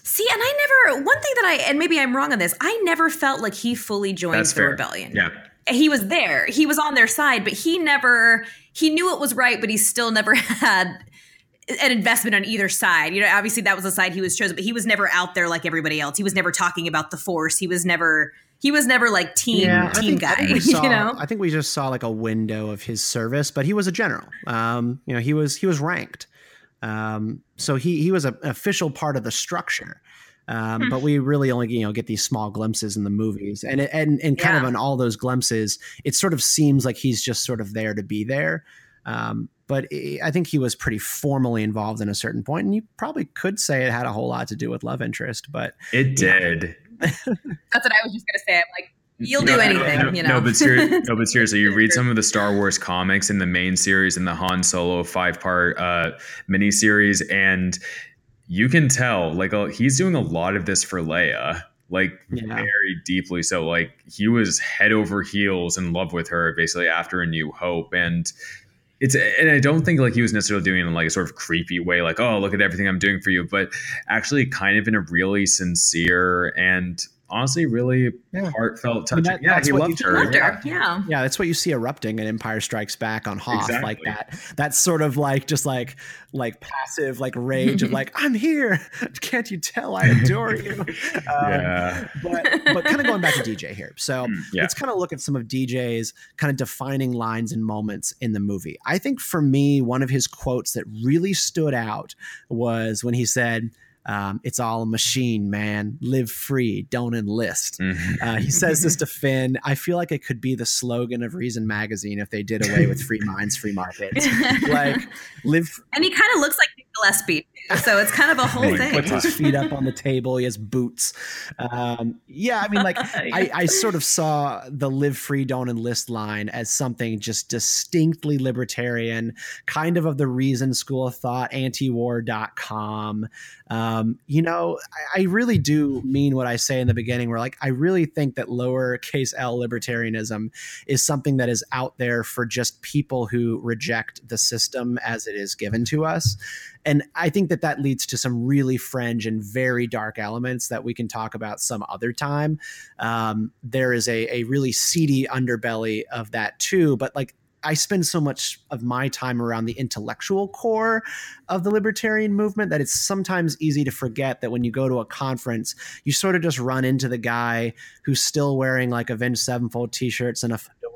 See, and I never, one thing that I, and maybe I'm wrong on this, I never felt like he fully joined That's the fair. rebellion. Yeah. He was there, he was on their side, but he never, he knew it was right, but he still never had an investment on either side. You know, obviously that was the side he was chosen, but he was never out there like everybody else. He was never talking about the force. He was never, he was never like team yeah, team think, guy. Saw, you know, I think we just saw like a window of his service, but he was a general. Um, you know, he was he was ranked, um, so he he was a, an official part of the structure. Um, but we really only you know get these small glimpses in the movies, and and and kind Yeah. of in all those glimpses, it sort of seems like he's just sort of there to be there. Um, but I I think he was pretty formally involved in a certain point, and you probably could say it had a whole lot to do with love interest. But It did. that's what I was just gonna say. I'm like, you'll do anything, no, you know. No, but ser- no, but seriously, you read some of the Star Wars comics in the main series and the Han Solo five part uh, miniseries, and you can tell like uh, he's doing a lot of this for Leia, like Yeah. very deeply. So like he was head over heels in love with her basically after A New Hope, and it's and I don't think like he was necessarily doing it in like a sort of creepy way, like oh look at everything I'm doing for you, but actually kind of in a really sincere and honestly really Yeah. heartfelt I mean, touching. that- yeah, he loved you- her. Loved Yeah. her. Yeah. Yeah, that's what you see erupting in Empire Strikes Back on Hoth, like that. That's sort of like just like like passive like rage of like I'm here. Can't you tell I adore you? Um, Yeah. But but kind of going back to DJ here. So Mm, yeah. let's kind of look at some of DJ's kind of defining lines and moments in the movie. I think for me, one of his quotes that really stood out was when he said. Um, it's all a machine, man. Live free, don't enlist. Mhm. Uh, he says this to Finn. I feel like it could be the slogan of Reason Magazine if they did away with free minds, free markets. Like, live. and he kind of looks like Gillespie, so it's kind of a whole Like, thing. what's Puts his feet up on the table. He has boots. Um, yeah, I mean, like, I, I sort of saw the live free, don't enlist line as something just distinctly libertarian, kind of of the Reason School of Thought, antiwar.com. Um, you know, I, I really do mean what I say in the beginning, where like, I really think that lowercase l libertarianism is something that is out there for just people who reject the system as it is given to us. And I think that that leads to some really fringe and very dark elements that we can talk about some other time. Um, there is a, a really seedy underbelly of that too, but like I spend so much of my time around the intellectual core of the libertarian movement that it's sometimes easy to forget that when you go to a conference, you sort of just run into the guy who's still wearing like Avenged Sevenfold t-shirts and a fedora.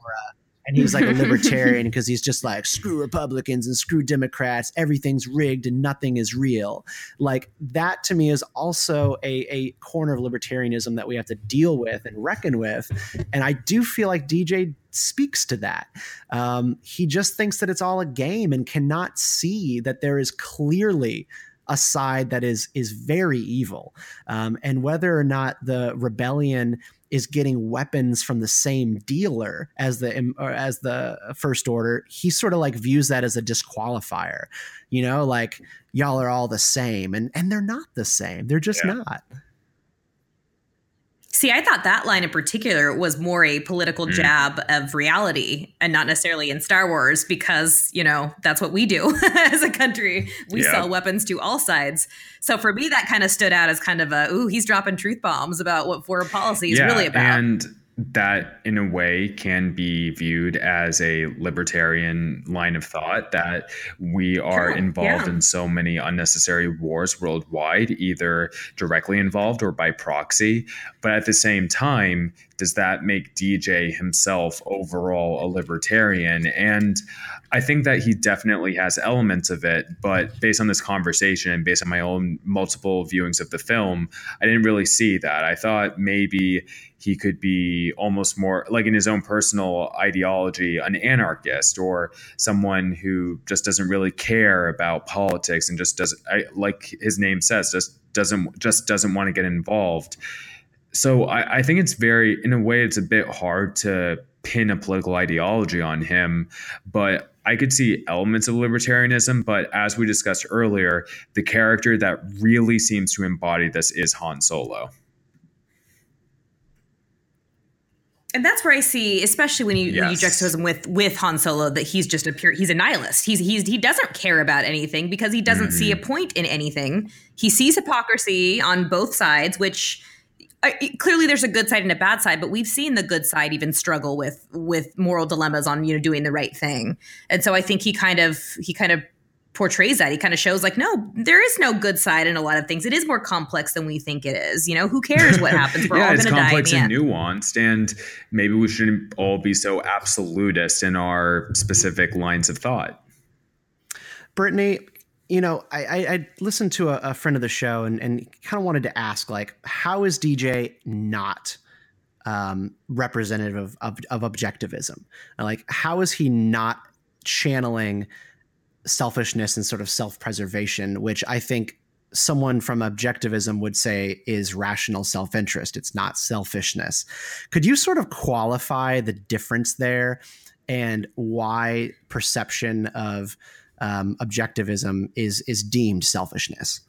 And he's like a libertarian because he's just like, screw Republicans and screw Democrats. Everything's rigged and nothing is real. Like that to me is also a, a corner of libertarianism that we have to deal with and reckon with. And I do feel like DJ speaks to that. Um, he just thinks that it's all a game and cannot see that there is clearly a side that is is very evil, um, and whether or not the rebellion is getting weapons from the same dealer as the or as the first order, he sort of like views that as a disqualifier. You know, like y'all are all the same, and and they're not the same. They're just Yeah. not. See, I thought that line in particular was more a political Mm. jab of reality and not necessarily in Star Wars because, you know, that's what we do as a country. We Yeah. sell weapons to all sides. So for me, that kind of stood out as kind of a, ooh, he's dropping truth bombs about what foreign policy is really about. And that in a way can be viewed as a libertarian line of thought that we are involved yeah. in so many unnecessary wars worldwide either directly involved or by proxy but at the same time does that make DJ himself overall a libertarian and I think that he definitely has elements of it but based on this conversation and based on my own multiple viewings of the film I didn't really see that. I thought maybe he could be almost more like in his own personal ideology an anarchist or someone who just doesn't really care about politics and just doesn't I, like his name says just doesn't just doesn't want to get involved. So I, I think it's very in a way it's a bit hard to pin a political ideology on him but I could see elements of libertarianism, but as we discussed earlier, the character that really seems to embody this is Han Solo. And that's where I see, especially when you when you juxtapose him with with Han Solo, that he's just a pure he's a nihilist. He's he's he doesn't care about anything because he doesn't see a mm-hmm. point in anything. He sees hypocrisy on both sides, which uh, clearly there's a good side and a bad side, but we've seen the good side even struggle with with moral dilemmas on you know doing the right thing. And so I think he kind of he kind of portrays that. He kind of shows like, no, there is no good side in a lot of things. It is more complex than we think it is. You know, who cares what happens? We're yeah, all going to die. in complex and end. nuanced, and maybe we shouldn't all be so absolutist in our specific lines of thought. Brittany, you know, I, I, I listened to a, a friend of the show and, and kind of wanted to ask, like, how is DJ not um, representative of, of, of objectivism? Like, how is he not channeling selfishness and sort of self preservation, which I think someone from objectivism would say is rational self interest? It's not selfishness. Could you sort of qualify the difference there and why perception of um, objectivism is is deemed selfishness.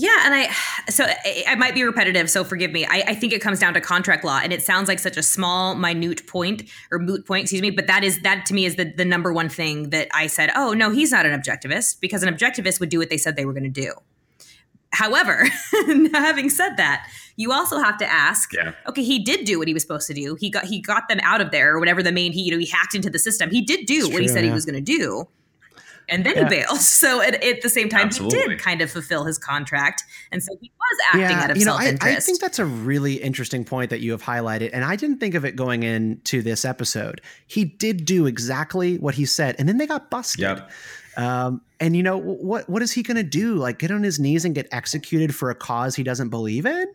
Yeah, and I so I, might be repetitive, so forgive me. I, I think it comes down to contract law, and it sounds like such a small, minute point or moot point, excuse me. But that is that to me is the the number one thing that I said. Oh no, he's not an objectivist because an objectivist would do what they said they were going to do. However, having said that, you also have to ask. Yeah. Okay, he did do what he was supposed to do. He got he got them out of there or whatever the main he you know he hacked into the system. He did do It's what he true, said he was going to do. And then Yeah. he bails. So at, at the same time, Absolutely. he did kind of fulfill his contract, and so he was acting out of you know, I, self-interest. I think that's a really interesting point that you have highlighted, and I didn't think of it going into this episode. He did do exactly what he said, and then they got busted. Yep. Um, and you know what? What is he going to do? Like get on his knees and get executed for a cause he doesn't believe in?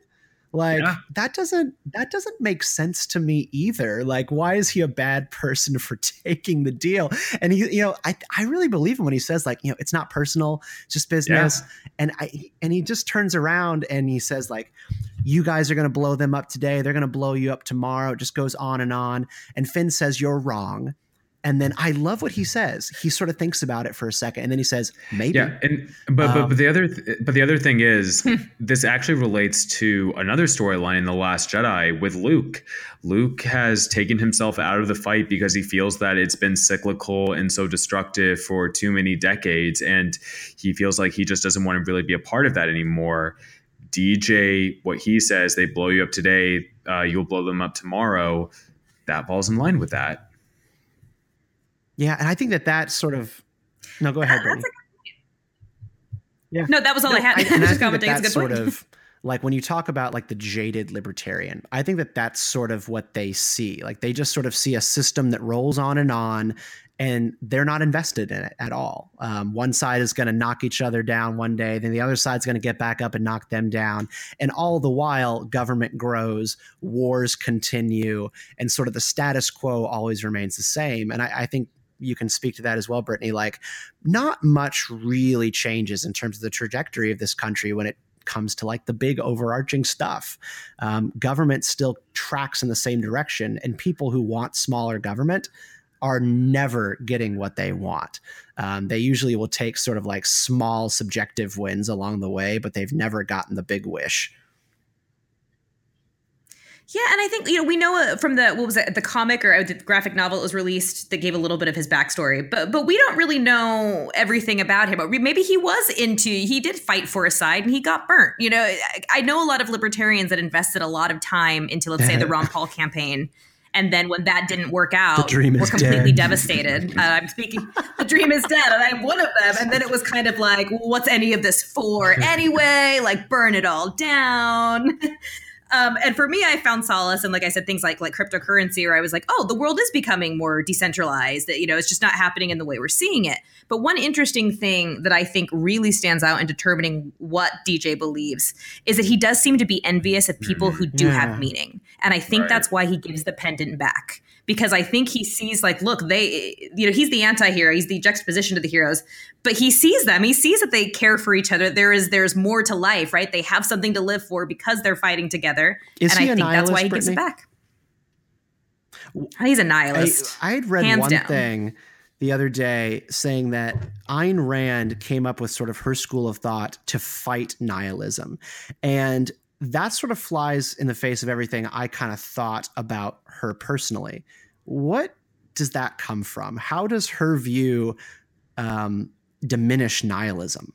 Like Yeah. that doesn't that doesn't make sense to me either. Like why is he a bad person for taking the deal? And he, you know, I I really believe him when he says like, you know, it's not personal, it's just business. And I and he just turns around and he says like, you guys are going to blow them up today. They're going to blow you up tomorrow. It just goes on and on. And Finn says you're wrong. And then I love what he says. He sort of thinks about it for a second, and then he says, "Maybe." Yeah, and but but, Um, but the other th- but the other thing is this actually relates to another storyline in the Last Jedi with Luke. Luke has taken himself out of the fight because he feels that it's been cyclical and so destructive for too many decades, and he feels like he just doesn't want to really be a part of that anymore. DJ, what he says, they blow you up today, uh, you'll blow them up tomorrow. That falls in line with that. Yeah, and I think that that sort of. No, go ahead, That's Brittany. no, that was all I had. I, and I Just think that commenting. It's a that's good sort point. of like when you talk about like the jaded libertarian. I think that that's sort of what they see. Like they just sort of see a system that rolls on and on, and they're not invested in it at all. Um, one side is going to knock each other down one day, then the other side's going to get back up and knock them down, and all the while government grows, wars continue, and sort of the status quo always remains the same. And I, I think you can speak to that as well, Brittany. Like, not much really changes in terms of the trajectory of this country when it comes to like the big overarching stuff. Um, government still tracks in the same direction, and people who want smaller government are never getting what they want. Um, they usually will take sort of like small subjective wins along the way, but they've never gotten the big wish. Yeah, and I think you know we know uh, from the what was it the comic or uh, the graphic novel that was released that gave a little bit of his backstory, but but we don't really know everything about him. But maybe he was into he did fight for a side and he got burnt. You know, I, know a lot of libertarians that invested a lot of time into let's say the Ron Paul campaign. And then when that didn't work out, the dream we're completely dead. devastated. Uh, I'm speaking, the dream is dead, and I'm one of them. And then it was kind of like, well, what's any of this for anyway? Like, burn it all down. Um, and for me, I found solace in, like I said, things like like cryptocurrency, where I was like, oh, the world is becoming more decentralized. That you know, it's just not happening in the way we're seeing it. But one interesting thing that I think really stands out in determining what DJ believes is that he does seem to be envious of people who do Yeah. have meaning, and I think Right. that's why he gives the pendant back because I think he sees like, look, they, you know, he's the anti-hero, he's the juxtaposition to the heroes, but he sees them, he sees that they care for each other. There is, there's more to life, right? They have something to live for because they're fighting together, Is and he I a think that's why he nihilist, gives it back. He's a nihilist. I had read one down. thing the other day saying that Ayn Rand came up with sort of her school of thought to fight nihilism. And that sort of flies in the face of everything I kind of thought about her personally. What does that come from? How does her view um, diminish nihilism?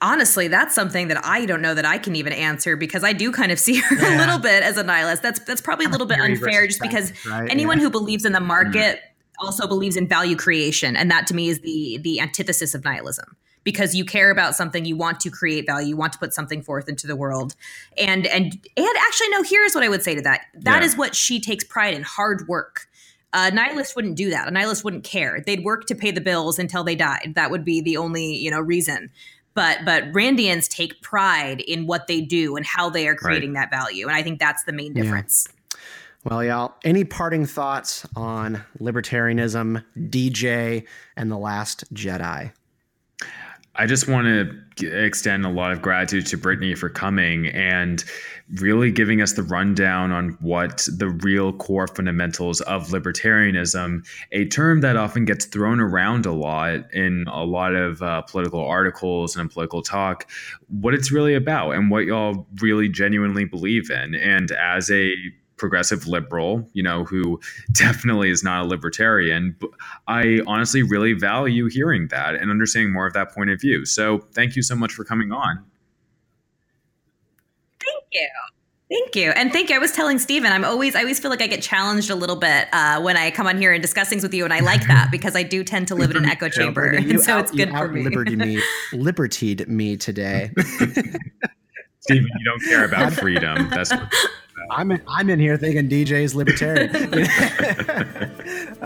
Honestly, that's something that I don't know that I can even answer because I do kind of see her a little bit as a nihilist. That's that's probably a little bit unfair, just because right? anyone Yeah. who believes in the market also believes in value creation and that to me is the the antithesis of nihilism because you care about something you want to create value you want to put something forth into the world. And and and actually no here's what i would say to that. That is Yeah. what she takes pride in hard work. A nihilist wouldn't do that. A nihilist wouldn't care. They'd work to pay the bills until they died. That would be the only you know reason. But but randians take pride in what they do and how they are creating that value. And i think that's the main Yeah. difference. Well, y'all, any parting thoughts on libertarianism, DJ, and The Last Jedi? I just want to extend a lot of gratitude to Brittany for coming and really giving us the rundown on what the real core fundamentals of libertarianism, a term that often gets thrown around a lot in a lot of uh, political articles and political talk, what it's really about and what y'all really genuinely believe in. And as a progressive liberal, you know, who definitely is not a libertarian, I honestly really value hearing that and understanding more of that point of view. So thank you so much for coming on. Thank you. Thank you. And thank you. I was telling Stephen, I'm always, I always feel like I get challenged a little bit uh, when I come on here and discuss things with you. And I like that because I do tend to live in an echo chamber. Brittany, And so it's good for me. Liberty me, libertied me today. Stephen, you don't care about freedom. That's what I'm in, I'm in here thinking DJ's libertarian.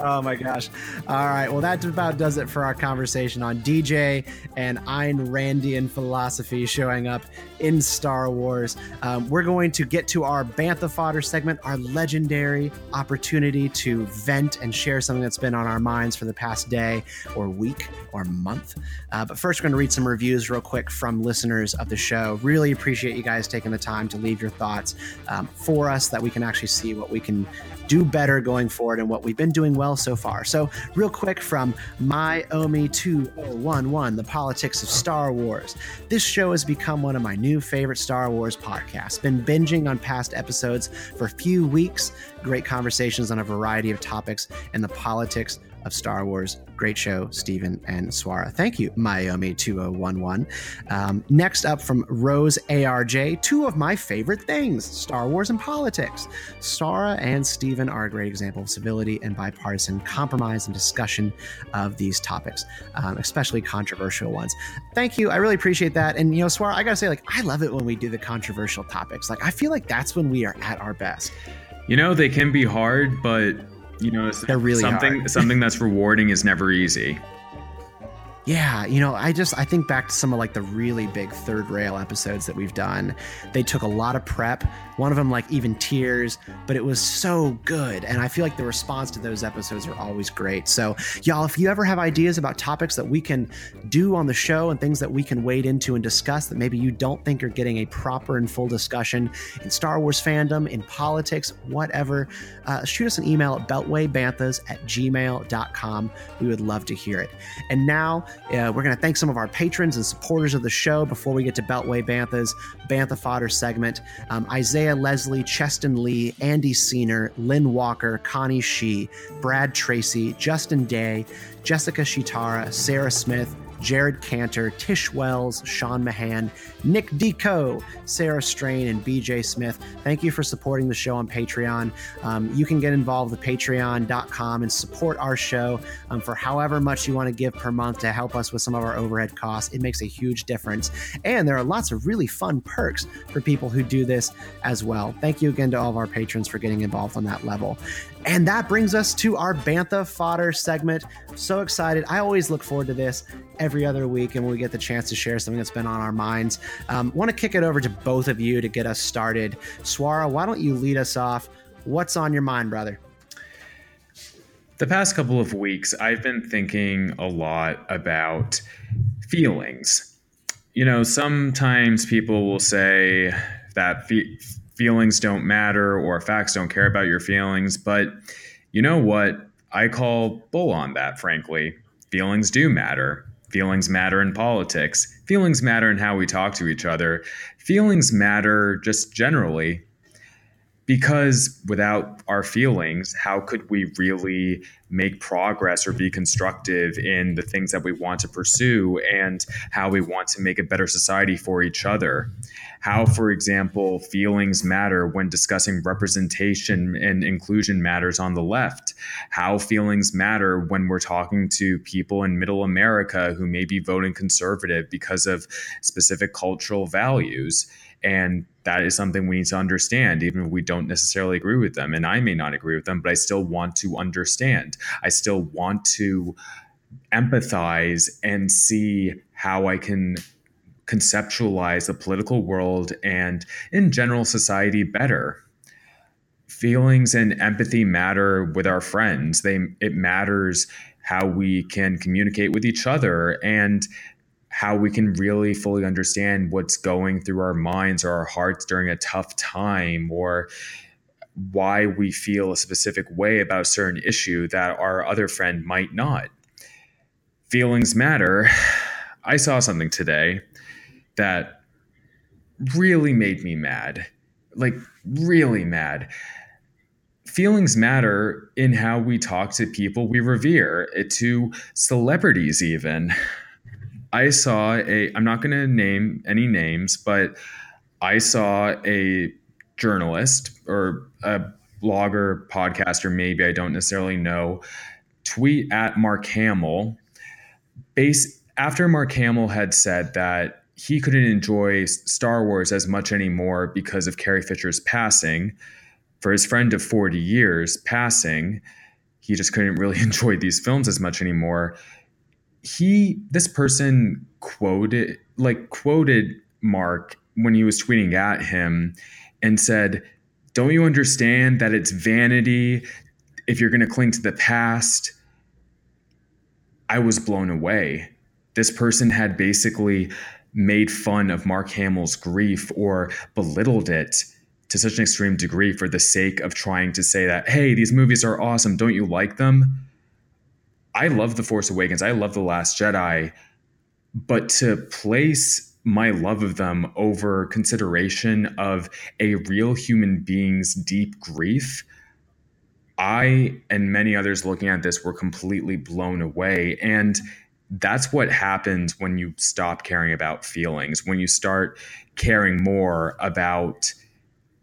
oh my gosh! All right, well that about does it for our conversation on DJ and Ayn Randian philosophy showing up in Star Wars. Um, we're going to get to our Bantha fodder segment, our legendary opportunity to vent and share something that's been on our minds for the past day or week or month. Uh, but first, we're going to read some reviews real quick from listeners of the show. Really appreciate you guys taking the time to leave your thoughts um, for us that we can actually see what we can do better going forward and what we've been doing well so far. So, real quick from My Omi 2011, The Politics of Star Wars. This show has become one of my new favorite Star Wars podcasts. Been binging on past episodes for a few weeks. Great conversations on a variety of topics and the politics of Star Wars. Great show, Stephen and Swara. Thank you, Myomi2011. Um, next up from Rose ARJ, two of my favorite things Star Wars and politics. Sara and Stephen are a great example of civility and bipartisan compromise and discussion of these topics, um, especially controversial ones. Thank you. I really appreciate that. And, you know, Swara, I got to say, like, I love it when we do the controversial topics. Like, I feel like that's when we are at our best. You know, they can be hard, but you know, They're really something hard. something that's rewarding is never easy. Yeah, you know, I just I think back to some of like the really big third rail episodes that we've done. They took a lot of prep. One of them like even tears, but it was so good. And I feel like the response to those episodes are always great. So, y'all, if you ever have ideas about topics that we can do on the show and things that we can wade into and discuss that maybe you don't think are getting a proper and full discussion in Star Wars fandom, in politics, whatever, uh, shoot us an email at beltwaybanthas at gmail.com. We would love to hear it. And now Uh, we're going to thank some of our patrons and supporters of the show before we get to Beltway Bantha's Bantha Fodder segment. Um, Isaiah Leslie, Cheston Lee, Andy Seener, Lynn Walker, Connie Shee, Brad Tracy, Justin Day, Jessica Shitara, Sarah Smith, Jared Cantor, Tish Wells, Sean Mahan, Nick Deco, Sarah Strain, and BJ Smith. Thank you for supporting the show on Patreon. Um, you can get involved with patreon.com and support our show um, for however much you want to give per month to help us with some of our overhead costs. It makes a huge difference. And there are lots of really fun perks for people who do this as well. Thank you again to all of our patrons for getting involved on that level. And that brings us to our Bantha fodder segment. So excited. I always look forward to this every other week and when we get the chance to share something that's been on our minds. Um, Want to kick it over to both of you to get us started. Swara, why don't you lead us off? What's on your mind, brother? The past couple of weeks, I've been thinking a lot about feelings. You know, sometimes people will say that feelings don't matter or facts don't care about your feelings, but you know what? I call bull on that, frankly. Feelings do matter. Feelings matter in politics. Feelings matter in how we talk to each other. Feelings matter just generally because without our feelings, how could we really make progress or be constructive in the things that we want to pursue and how we want to make a better society for each other? How, for example, feelings matter when discussing representation and inclusion matters on the left. How feelings matter when we're talking to people in middle America who may be voting conservative because of specific cultural values. And that is something we need to understand, even if we don't necessarily agree with them. And I may not agree with them, but I still want to understand. I still want to empathize and see how I can conceptualize the political world and, in general, society better. Feelings and empathy matter with our friends. They it matters how we can communicate with each other and how we can really fully understand what's going through our minds or our hearts during a tough time or why we feel a specific way about a certain issue that our other friend might not. Feelings matter. I saw something today that really made me mad. Like, really mad. Feelings matter in how we talk to people we revere, eh, to celebrities, even. I saw a, I'm not going to name any names, but I saw a journalist or a blogger, podcaster, maybe I don't necessarily know, tweet at Mark Hamill. Base after Mark Hamill had said that he couldn't enjoy Star Wars as much anymore because of Carrie Fisher's passing. For his friend of 40 years passing, he just couldn't really enjoy these films as much anymore he this person quoted like quoted Mark when he was tweeting at him and said, "Don't you understand that it's vanity if you're going to cling to the past?" I was blown away. This person had basically made fun of Mark Hamill's grief or belittled it to such an extreme degree for the sake of trying to say that, hey, these movies are awesome. Don't you like them? I love The Force Awakens. I love The Last Jedi. But to place my love of them over consideration of a real human being's deep grief, I and many others looking at this were completely blown away. And that's what happens when you stop caring about feelings, when you start caring more about,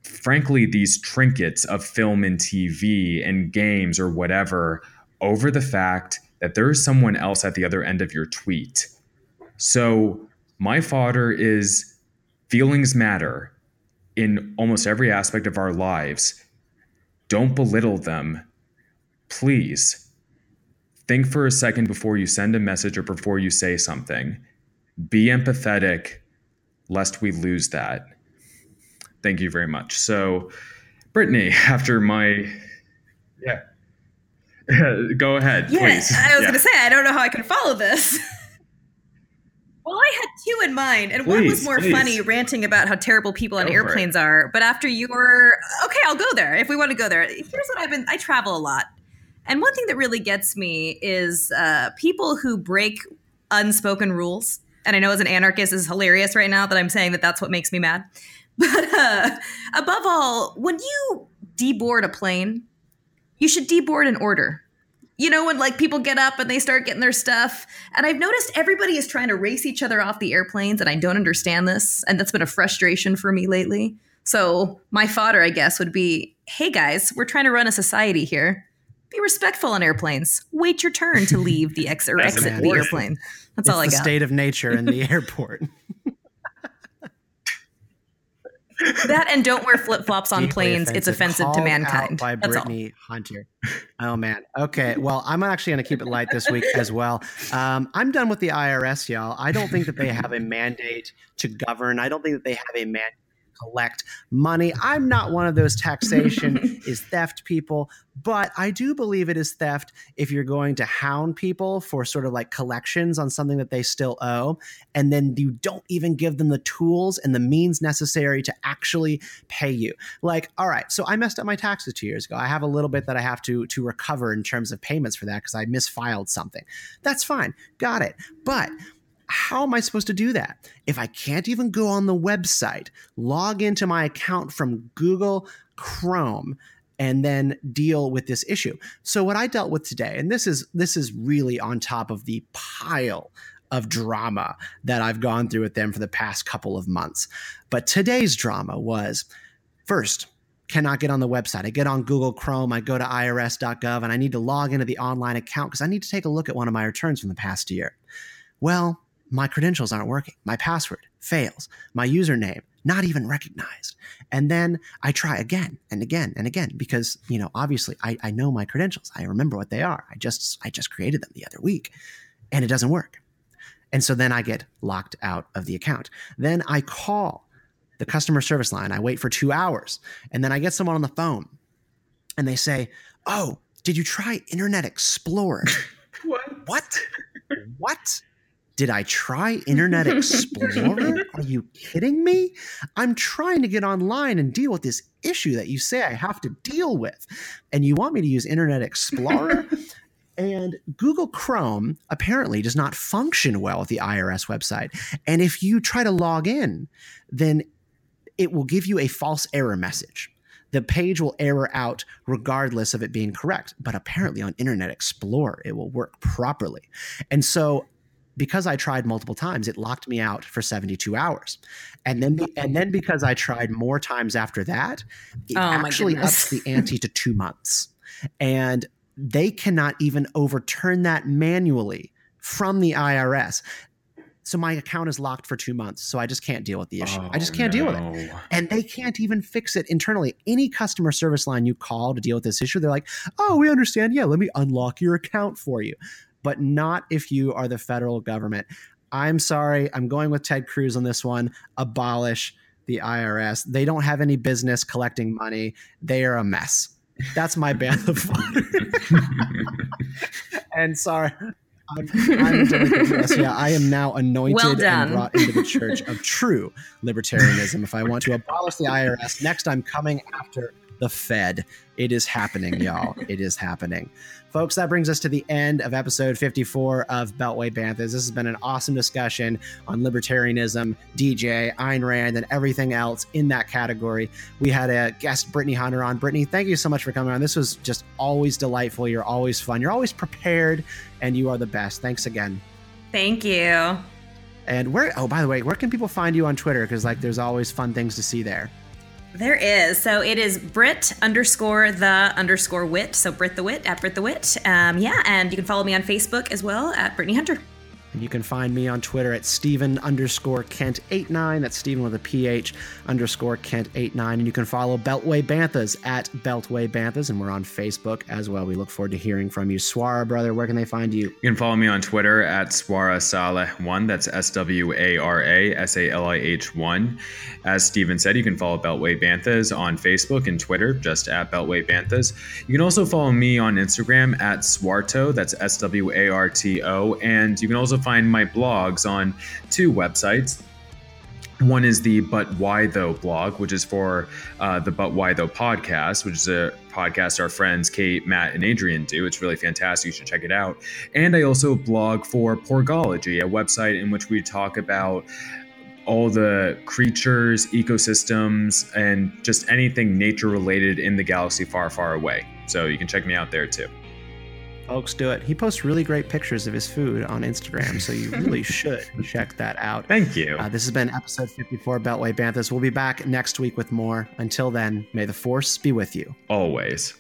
frankly, these trinkets of film and TV and games or whatever over the fact that there is someone else at the other end of your tweet. So, my fodder is feelings matter in almost every aspect of our lives. Don't belittle them. Please. Think for a second before you send a message or before you say something. Be empathetic, lest we lose that. Thank you very much. So, Brittany, after my. Go ahead, yeah, please. I was yeah. going to say, I don't know how I can follow this. well, I had two in mind, and please, one was more please. funny, ranting about how terrible people on go airplanes are. But after your, okay, I'll go there if we want to go there. Here's what I've been. I travel a lot, and one thing that really gets me is uh, people who break unspoken rules. And I know as an anarchist, is hilarious right now that I'm saying that that's what makes me mad. But uh, above all, when you deboard a plane, you should deboard in order. You know, when like people get up and they start getting their stuff. And I've noticed everybody is trying to race each other off the airplanes, and I don't understand this. And that's been a frustration for me lately. So my fodder, I guess, would be hey guys, we're trying to run a society here. Be respectful on airplanes. Wait your turn to leave the ex- or That's exit the airplane. That's it's all I the got. state of nature in the airport. that and don't wear flip flops on planes. It's offensive to mankind. by That's all. Brittany Hunter. Oh man. Okay. Well, I'm actually going to keep it light this week as well. Um, I'm done with the IRS, y'all. I don't think that they have a mandate to govern. I don't think that they have a mandate collect money. I'm not one of those taxation is theft people, but I do believe it is theft if you're going to hound people for sort of like collections on something that they still owe, and then you don't even give them the tools and the means necessary to actually pay you. Like, all right, so I messed up my taxes two years ago. I have a little bit that I have to to recover in terms of payments for that because I misfiled something. That's fine, got it. But how am I supposed to do that if I can't even go on the website, log into my account from Google Chrome? and then deal with this issue. So what I dealt with today and this is this is really on top of the pile of drama that I've gone through with them for the past couple of months. But today's drama was first cannot get on the website. I get on Google Chrome, I go to irs.gov and I need to log into the online account because I need to take a look at one of my returns from the past year. Well, my credentials aren't working. My password fails. My username not even recognized. And then I try again and again and again because, you know, obviously I, I know my credentials. I remember what they are. I just I just created them the other week and it doesn't work. And so then I get locked out of the account. Then I call the customer service line. I wait for two hours and then I get someone on the phone and they say, Oh, did you try Internet Explorer? What? What? What? Did I try Internet Explorer? Are you kidding me? I'm trying to get online and deal with this issue that you say I have to deal with. And you want me to use Internet Explorer? and Google Chrome apparently does not function well with the IRS website. And if you try to log in, then it will give you a false error message. The page will error out regardless of it being correct. But apparently on Internet Explorer, it will work properly. And so because I tried multiple times, it locked me out for 72 hours. And then and then because I tried more times after that, it Oh, actually ups the ante to two months. And they cannot even overturn that manually from the IRS. So my account is locked for two months. So I just can't deal with the issue. I just Oh, can't deal with it and they can't even fix it internally. Any customer service line you call to deal with this issue, they're like, "Oh, we understand. Yeah, let me unlock your account for you." But not if you are the federal government. I'm sorry. I'm going with Ted Cruz on this one. Abolish the IRS. They don't have any business collecting money. They are a mess. That's my ban of fodder. and sorry. I'm, I'm. Yeah, I am now anointed Well and brought into the church of true libertarianism. If I want to abolish the IRS, next I'm coming after the Fed. It is happening, y'all. It is happening. Folks, that brings us to the end of episode 54 of Beltway Banthas. This has been an awesome discussion on libertarianism, DJ, Ayn Rand, and everything else in that category. We had a guest, Brittany Hunter, on. Brittany, thank you so much for coming on. This was just always delightful. You're always fun. You're always prepared, and you are the best. Thanks again. Thank you. And where? Oh, by the way, where can people find you on Twitter? Because like, there's always fun things to see there. There is. So it is Brit underscore the underscore wit. So Brit the wit at Brit the wit. Um, yeah, and you can follow me on Facebook as well at Brittany Hunter. You can find me on Twitter at Stephen underscore Kent89. That's Stephen with a PH underscore Kent89. And you can follow Beltway Banthas at Beltway Banthas. And we're on Facebook as well. We look forward to hearing from you. Swara, brother, where can they find you? You can follow me on Twitter at Swara Salih1. That's S W A R A S A L I H 1. As Stephen said, you can follow Beltway Banthas on Facebook and Twitter, just at Beltway Banthas. You can also follow me on Instagram at Swarto. That's S W A R T O. And you can also find my blogs on two websites. One is the But Why Though blog, which is for uh, the But Why Though podcast, which is a podcast our friends Kate, Matt, and Adrian do. It's really fantastic. You should check it out. And I also blog for Porgology, a website in which we talk about all the creatures, ecosystems, and just anything nature related in the galaxy far, far away. So you can check me out there too folks do it. He posts really great pictures of his food on Instagram, so you really should check that out. Thank you. Uh, this has been episode 54 Beltway Banthas. We'll be back next week with more. Until then, may the force be with you. Always.